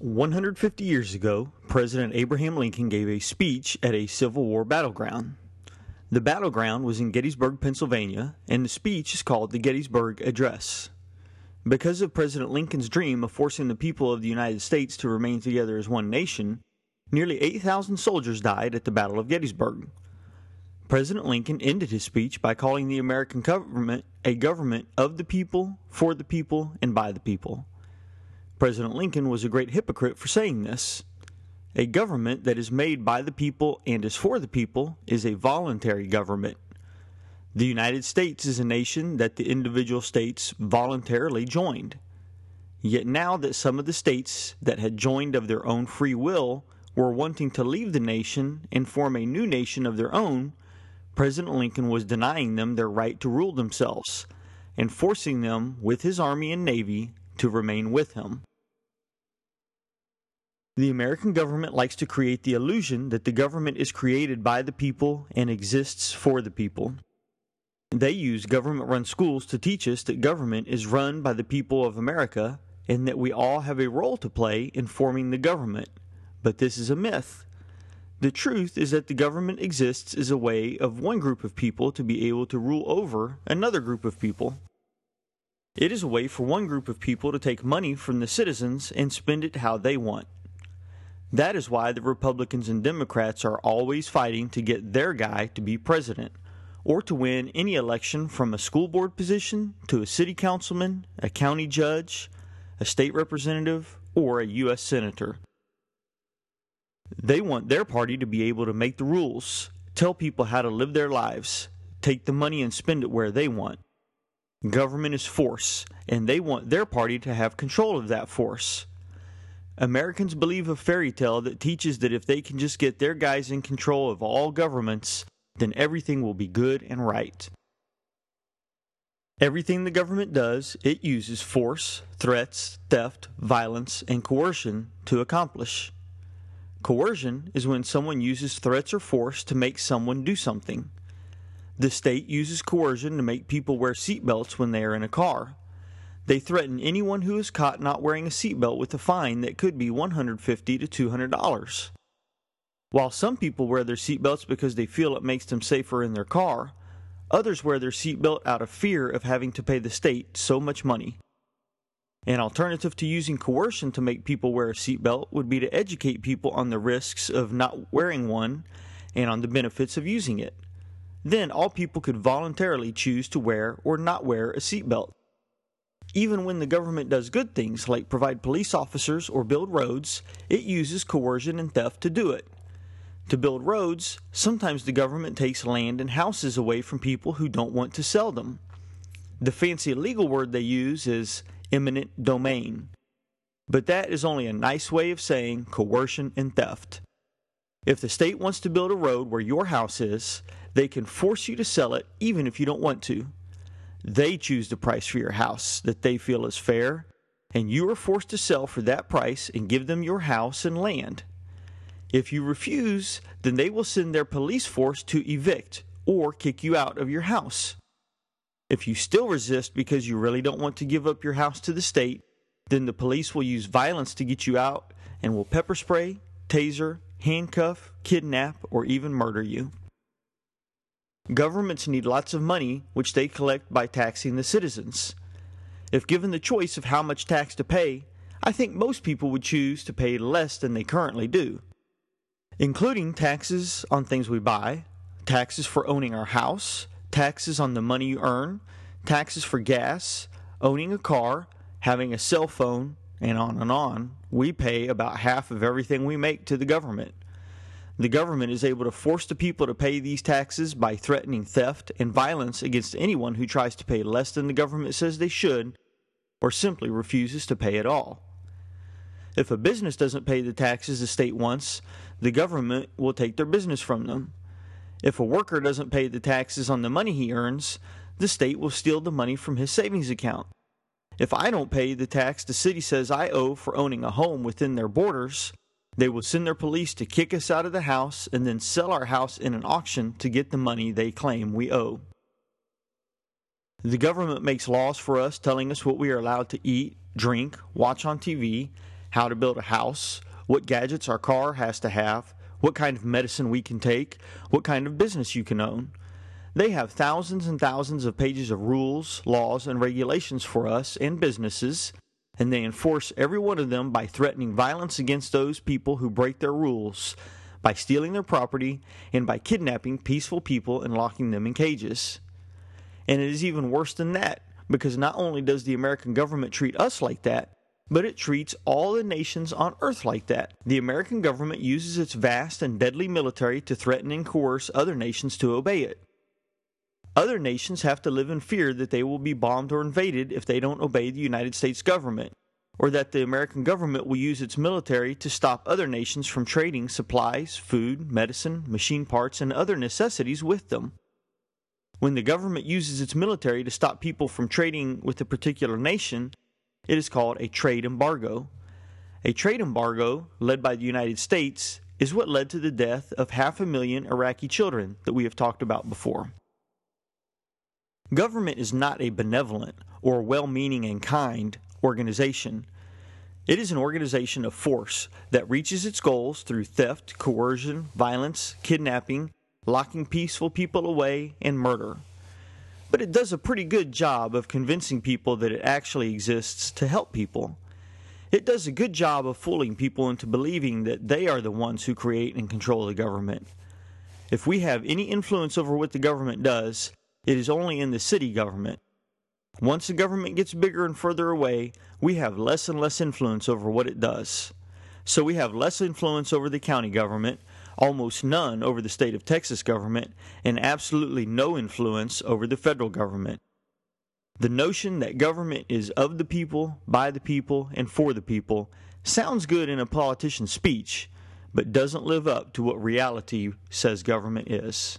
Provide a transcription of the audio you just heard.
150 years ago, President Abraham Lincoln gave a speech at a Civil War battleground. The battleground was in Gettysburg, Pennsylvania, and the speech is called the Gettysburg Address. Because of President Lincoln's dream of forcing the people of the United States to remain together as one nation, nearly 8,000 soldiers died at the Battle of Gettysburg. President Lincoln ended his speech by calling the American government a government of the people, for the people, and by the people. President Lincoln was a great hypocrite for saying this. A government that is made by the people and is for the people is a voluntary government. The United States is a nation that the individual states voluntarily joined. Yet now that some of the states that had joined of their own free will were wanting to leave the nation and form a new nation of their own, President Lincoln was denying them their right to rule themselves and forcing them, with his army and navy, to remain with him. The American government likes to create the illusion that the government is created by the people and exists for the people. They use government run schools to teach us that government is run by the people of America and that we all have a role to play in forming the government. But this is a myth. The truth is that the government exists as a way of one group of people to be able to rule over another group of people. It is a way for one group of people to take money from the citizens and spend it how they want. That is why the Republicans and Democrats are always fighting to get their guy to be president or to win any election from a school board position to a city councilman, a county judge, a state representative, or a U.S. senator. They want their party to be able to make the rules, tell people how to live their lives, take the money and spend it where they want. Government is force, and they want their party to have control of that force. Americans believe a fairy tale that teaches that if they can just get their guys in control of all governments, then everything will be good and right. Everything the government does, it uses force, threats, theft, violence, and coercion to accomplish. Coercion is when someone uses threats or force to make someone do something. The state uses coercion to make people wear seatbelts when they are in a car. They threaten anyone who is caught not wearing a seatbelt with a fine that could be 150 to $200. While some people wear their seatbelts because they feel it makes them safer in their car, others wear their seatbelt out of fear of having to pay the state so much money. An alternative to using coercion to make people wear a seatbelt would be to educate people on the risks of not wearing one and on the benefits of using it. Then all people could voluntarily choose to wear or not wear a seatbelt. Even when the government does good things like provide police officers or build roads, it uses coercion and theft to do it. To build roads, sometimes the government takes land and houses away from people who don't want to sell them. The fancy legal word they use is eminent domain. But that is only a nice way of saying coercion and theft. If the state wants to build a road where your house is, they can force you to sell it even if you don't want to. They choose the price for your house that they feel is fair, and you are forced to sell for that price and give them your house and land. If you refuse, then they will send their police force to evict or kick you out of your house. If you still resist because you really don't want to give up your house to the state, then the police will use violence to get you out and will pepper spray, taser, handcuff, kidnap, or even murder you. Governments need lots of money, which they collect by taxing the citizens. If given the choice of how much tax to pay, I think most people would choose to pay less than they currently do, including taxes on things we buy, taxes for owning our house, taxes on the money you earn, taxes for gas, owning a car, having a cell phone, and on and on. We pay about half of everything we make to the government. The government is able to force the people to pay these taxes by threatening theft and violence against anyone who tries to pay less than the government says they should or simply refuses to pay at all. If a business doesn't pay the taxes the state wants, the government will take their business from them. If a worker doesn't pay the taxes on the money he earns, the state will steal the money from his savings account. If I don't pay the tax the city says I owe for owning a home within their borders, they will send their police to kick us out of the house and then sell our house in an auction to get the money they claim we owe. The government makes laws for us telling us what we are allowed to eat, drink, watch on TV, how to build a house, what gadgets our car has to have, what kind of medicine we can take, what kind of business you can own. They have thousands and thousands of pages of rules, laws, and regulations for us and businesses, and they enforce every one of them by threatening violence against those people who break their rules, by stealing their property, and by kidnapping peaceful people and locking them in cages. And it is even worse than that, because not only does the American government treat us like that, but it treats all the nations on earth like that. The American government uses its vast and deadly military to threaten and coerce other nations to obey it. Other nations have to live in fear that they will be bombed or invaded if they don't obey the United States government, or that the American government will use its military to stop other nations from trading supplies, food, medicine, machine parts, and other necessities with them. When the government uses its military to stop people from trading with a particular nation, it is called a trade embargo. A trade embargo, led by the United States, is what led to the death of half a million Iraqi children that we have talked about before. Government is not a benevolent or well meaning and kind organization. It is an organization of force that reaches its goals through theft, coercion, violence, kidnapping, locking peaceful people away, and murder. But it does a pretty good job of convincing people that it actually exists to help people. It does a good job of fooling people into believing that they are the ones who create and control the government. If we have any influence over what the government does, it is only in the city government. Once the government gets bigger and further away, we have less and less influence over what it does. So we have less influence over the county government, almost none over the state of Texas government, and absolutely no influence over the federal government. The notion that government is of the people, by the people, and for the people sounds good in a politician's speech, but doesn't live up to what reality says government is.